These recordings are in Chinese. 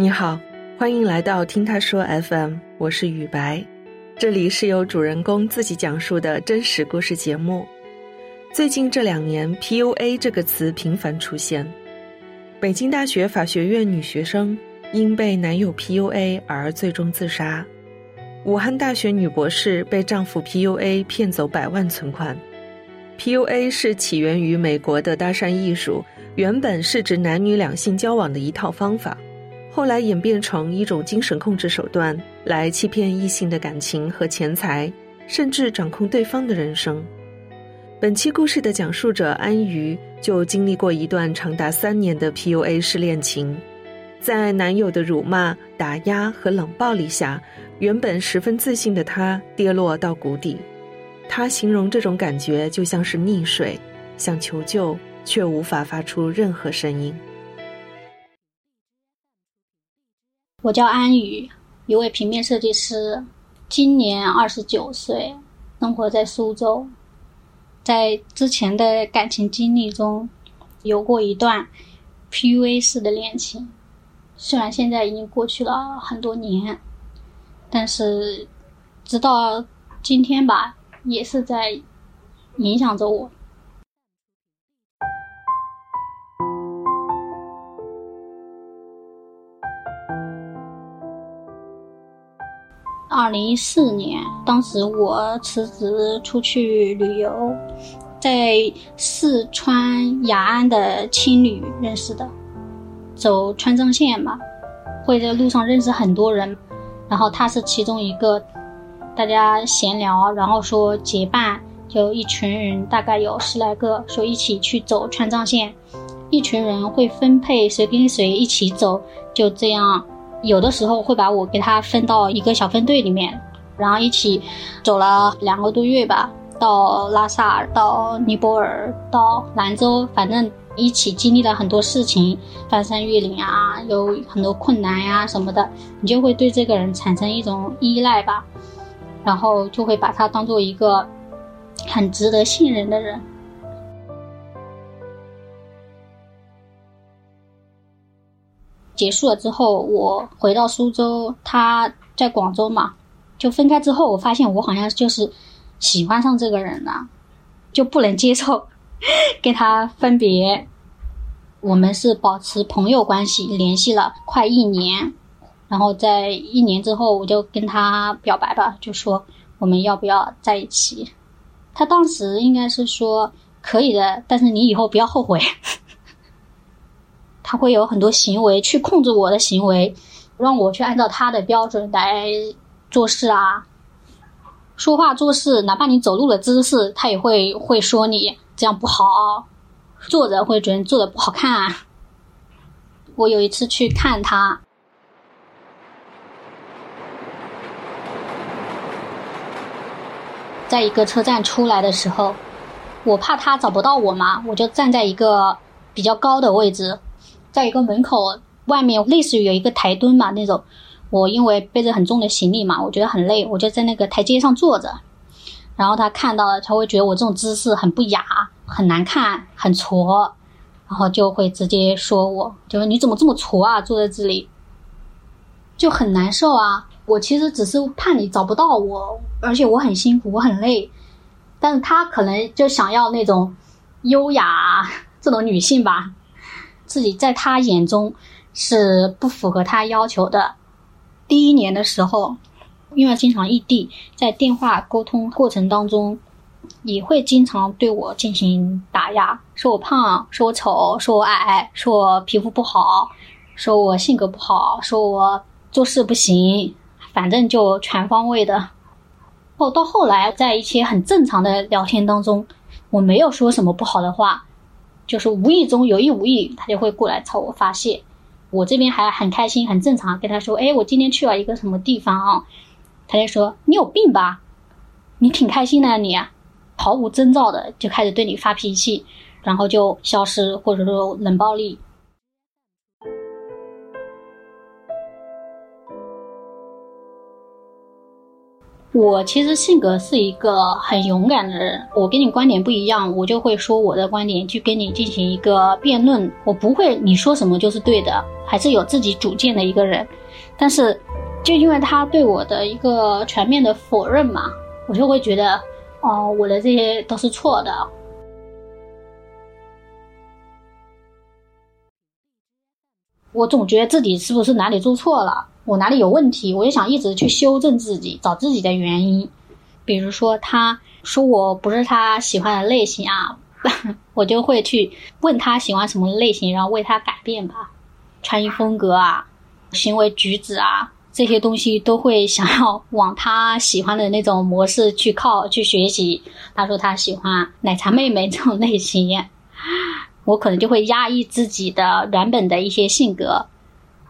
你好，欢迎来到听他说 FM，我是雨白，这里是由主人公自己讲述的真实故事节目。最近这两年，PUA 这个词频繁出现。北京大学法学院女学生因被男友 PUA 而最终自杀。武汉大学女博士被丈夫 PUA 骗走百万存款。PUA 是起源于美国的搭讪艺术，原本是指男女两性交往的一套方法。后来演变成一种精神控制手段，来欺骗异性的感情和钱财，甚至掌控对方的人生。本期故事的讲述者安瑜就经历过一段长达三年的 PUA 式恋情，在男友的辱骂、打压和冷暴力下，原本十分自信的她跌落到谷底。她形容这种感觉就像是溺水，想求救却无法发出任何声音。我叫安宇，一位平面设计师，今年二十九岁，生活在苏州。在之前的感情经历中，有过一段 PUA 式的恋情。虽然现在已经过去了很多年，但是直到今天吧，也是在影响着我。二零一四年，当时我辞职出去旅游，在四川雅安的青旅认识的，走川藏线嘛，会在路上认识很多人，然后他是其中一个，大家闲聊，然后说结伴，就一群人，大概有十来个，说一起去走川藏线，一群人会分配谁跟谁一起走，就这样。有的时候会把我给他分到一个小分队里面，然后一起走了两个多月吧，到拉萨、到尼泊尔、到兰州，反正一起经历了很多事情，翻山越岭啊，有很多困难呀什么的，你就会对这个人产生一种依赖吧，然后就会把他当做一个很值得信任的人。结束了之后，我回到苏州，他在广州嘛，就分开之后，我发现我好像就是喜欢上这个人了，就不能接受 跟他分别。我们是保持朋友关系，联系了快一年，然后在一年之后，我就跟他表白吧，就说我们要不要在一起？他当时应该是说可以的，但是你以后不要后悔。他会有很多行为去控制我的行为，让我去按照他的标准来做事啊，说话做事，哪怕你走路的姿势，他也会会说你这样不好，坐着会觉得坐的不好看啊。我有一次去看他，在一个车站出来的时候，我怕他找不到我嘛，我就站在一个比较高的位置。在一个门口外面，类似于有一个台墩嘛那种。我因为背着很重的行李嘛，我觉得很累，我就在那个台阶上坐着。然后他看到了，他会觉得我这种姿势很不雅、很难看、很挫，然后就会直接说我，就说你怎么这么挫啊，坐在这里，就很难受啊。我其实只是怕你找不到我，而且我很辛苦，我很累。但是他可能就想要那种优雅这种女性吧。自己在他眼中是不符合他要求的。第一年的时候，因为经常异地，在电话沟通过程当中，也会经常对我进行打压，说我胖，说我丑，说我矮，说我皮肤不好，说我性格不好，说我做事不行，反正就全方位的。哦，到后来，在一些很正常的聊天当中，我没有说什么不好的话。就是无意中有意无意，他就会过来朝我发泄。我这边还很开心，很正常，跟他说：“哎，我今天去了一个什么地方啊？”他就说：“你有病吧？你挺开心的你，毫无征兆的就开始对你发脾气，然后就消失，或者说冷暴力。”我其实性格是一个很勇敢的人，我跟你观点不一样，我就会说我的观点，去跟你进行一个辩论。我不会你说什么就是对的，还是有自己主见的一个人。但是，就因为他对我的一个全面的否认嘛，我就会觉得，哦，我的这些都是错的。我总觉得自己是不是哪里做错了。我哪里有问题，我就想一直去修正自己，找自己的原因。比如说，他说我不是他喜欢的类型啊，我就会去问他喜欢什么类型，然后为他改变吧。穿衣风格啊，行为举止啊，这些东西都会想要往他喜欢的那种模式去靠去学习。他说他喜欢奶茶妹妹这种类型，我可能就会压抑自己的原本的一些性格。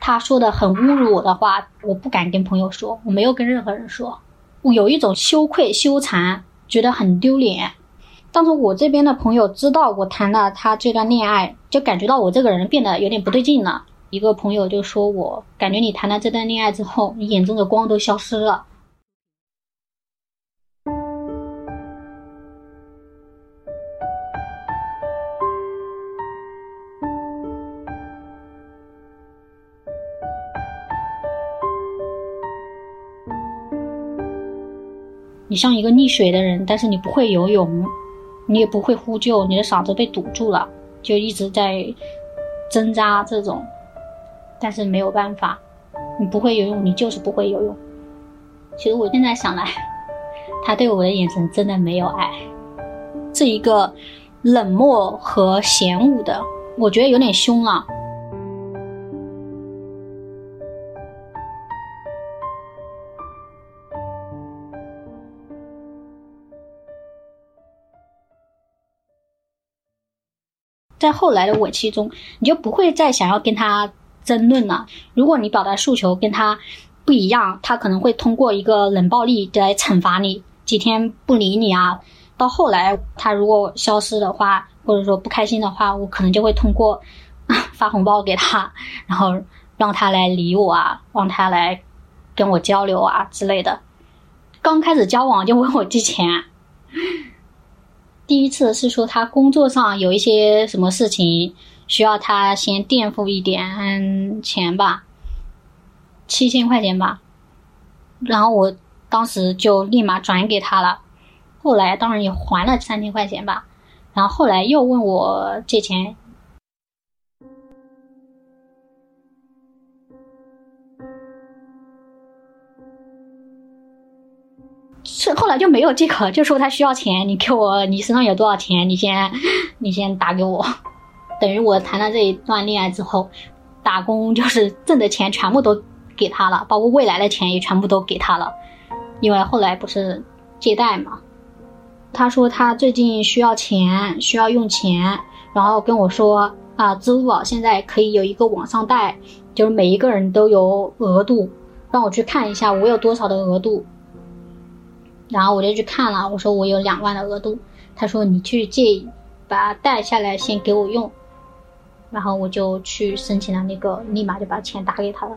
他说的很侮辱我的话，我不敢跟朋友说，我没有跟任何人说，我有一种羞愧、羞惭，觉得很丢脸。当时我这边的朋友知道我谈了他这段恋爱，就感觉到我这个人变得有点不对劲了。一个朋友就说我，感觉你谈了这段恋爱之后，你眼中的光都消失了。你像一个溺水的人，但是你不会游泳，你也不会呼救，你的嗓子被堵住了，就一直在挣扎这种，但是没有办法，你不会游泳，你就是不会游泳。其实我现在想来，他对我的眼神真的没有爱，是一个冷漠和嫌恶的，我觉得有点凶了。在后来的尾期中，你就不会再想要跟他争论了。如果你表达诉求跟他不一样，他可能会通过一个冷暴力来惩罚你，几天不理你啊。到后来他如果消失的话，或者说不开心的话，我可能就会通过 发红包给他，然后让他来理我啊，让他来跟我交流啊之类的。刚开始交往就问我借钱。第一次是说他工作上有一些什么事情需要他先垫付一点钱吧，七千块钱吧，然后我当时就立马转给他了，后来当然也还了三千块钱吧，然后后来又问我借钱。是后来就没有借口，就说他需要钱，你给我，你身上有多少钱？你先，你先打给我。等于我谈了这一段恋爱之后，打工就是挣的钱全部都给他了，包括未来的钱也全部都给他了。因为后来不是借贷嘛，他说他最近需要钱，需要用钱，然后跟我说啊，支付宝现在可以有一个网上贷，就是每一个人都有额度，让我去看一下我有多少的额度。然后我就去看了，我说我有两万的额度，他说你去借，把贷下来先给我用，然后我就去申请了那个，立马就把钱打给他了。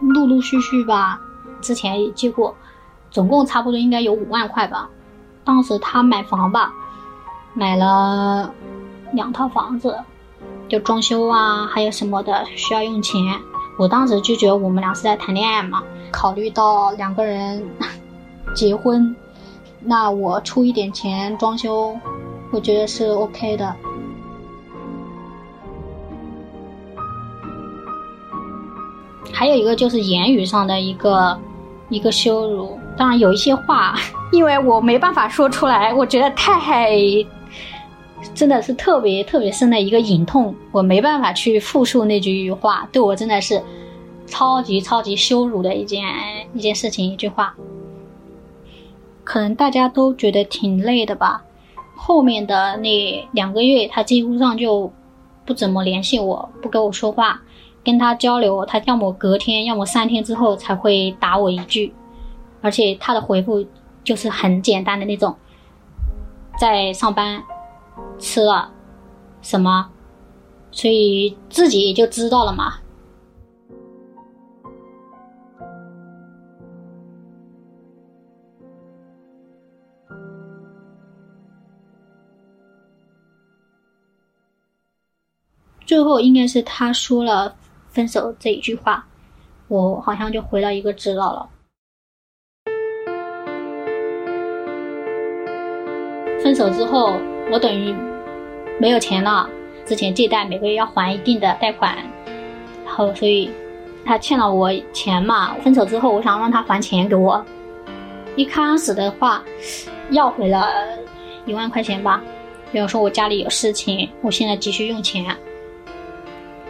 陆陆续续吧，之前也借过，总共差不多应该有五万块吧。当时他买房吧，买了两套房子，就装修啊，还有什么的需要用钱。我当时就觉得我们俩是在谈恋爱嘛，考虑到两个人。结婚，那我出一点钱装修，我觉得是 OK 的。还有一个就是言语上的一个一个羞辱，当然有一些话，因为我没办法说出来，我觉得太 真的是特别特别深的一个隐痛，我没办法去复述那句话，对我真的是超级超级羞辱的一件一件事情，一句话。可能大家都觉得挺累的吧。后面的那两个月，他几乎上就不怎么联系我，不跟我说话，跟他交流，他要么隔天，要么三天之后才会打我一句，而且他的回复就是很简单的那种，在上班，吃了什么，所以自己也就知道了嘛。最后应该是他说了分手这一句话，我好像就回了一个知道了。分手之后，我等于没有钱了。之前借贷每个月要还一定的贷款，然后所以他欠了我钱嘛。分手之后，我想让他还钱给我。一开始的话，要回了一万块钱吧。比如说我家里有事情，我现在急需用钱。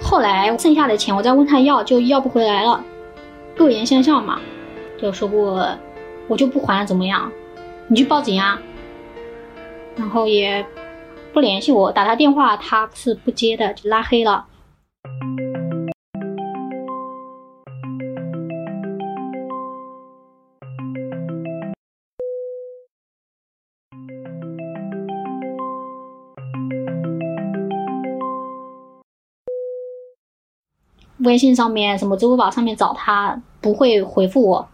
后来剩下的钱，我再问他要，就要不回来了。恶言相向嘛，就说过我就不还了，怎么样？你去报警啊！然后也不联系我，打他电话他是不接的，就拉黑了。微信上面、什么支付宝上面找他，不会回复我。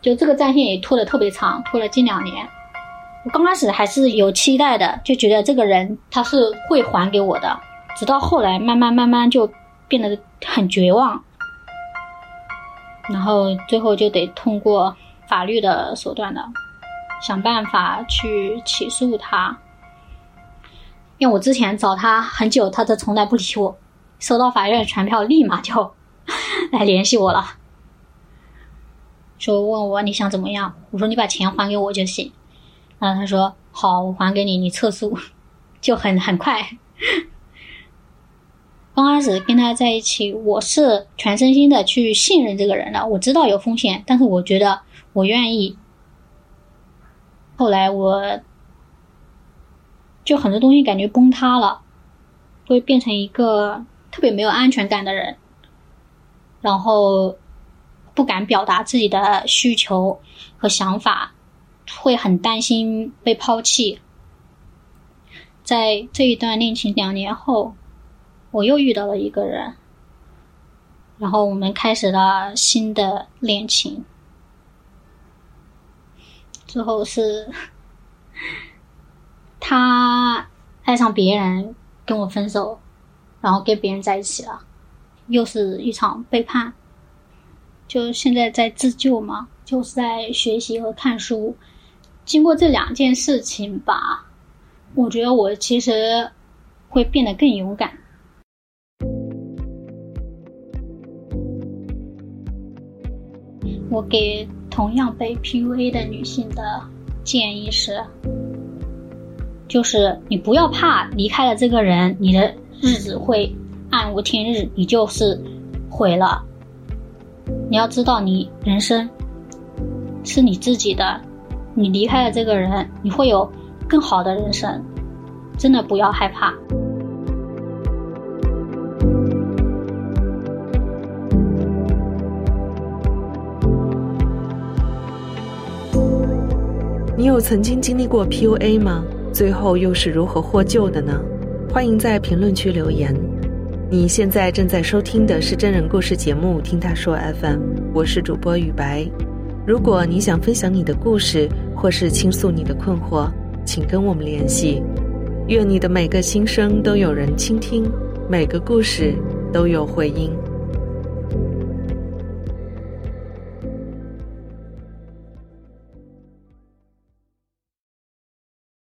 就这个战线也拖得特别长，拖了近两年。我刚开始还是有期待的，就觉得这个人他是会还给我的。直到后来，慢慢慢慢就变得很绝望，然后最后就得通过法律的手段的，想办法去起诉他。因为我之前找他很久，他都从来不理我。收到法院传票，立马就 来联系我了，说问我你想怎么样？我说你把钱还给我就行。然后他说好，我还给你，你撤诉，就很很快。刚开始跟他在一起，我是全身心的去信任这个人的。我知道有风险，但是我觉得我愿意。后来我。就很多东西感觉崩塌了，会变成一个特别没有安全感的人，然后不敢表达自己的需求和想法，会很担心被抛弃。在这一段恋情两年后，我又遇到了一个人，然后我们开始了新的恋情，之后是。他爱上别人，跟我分手，然后跟别人在一起了，又是一场背叛。就现在在自救嘛，就是在学习和看书。经过这两件事情吧，我觉得我其实会变得更勇敢。我给同样被 PUA 的女性的建议是。就是你不要怕离开了这个人，你的日子会暗无天日，你就是毁了。你要知道，你人生是你自己的，你离开了这个人，你会有更好的人生。真的不要害怕。你有曾经经历过 PUA 吗？最后又是如何获救的呢？欢迎在评论区留言。你现在正在收听的是真人故事节目《听他说 FM》，我是主播雨白。如果你想分享你的故事，或是倾诉你的困惑，请跟我们联系。愿你的每个心声都有人倾听，每个故事都有回音。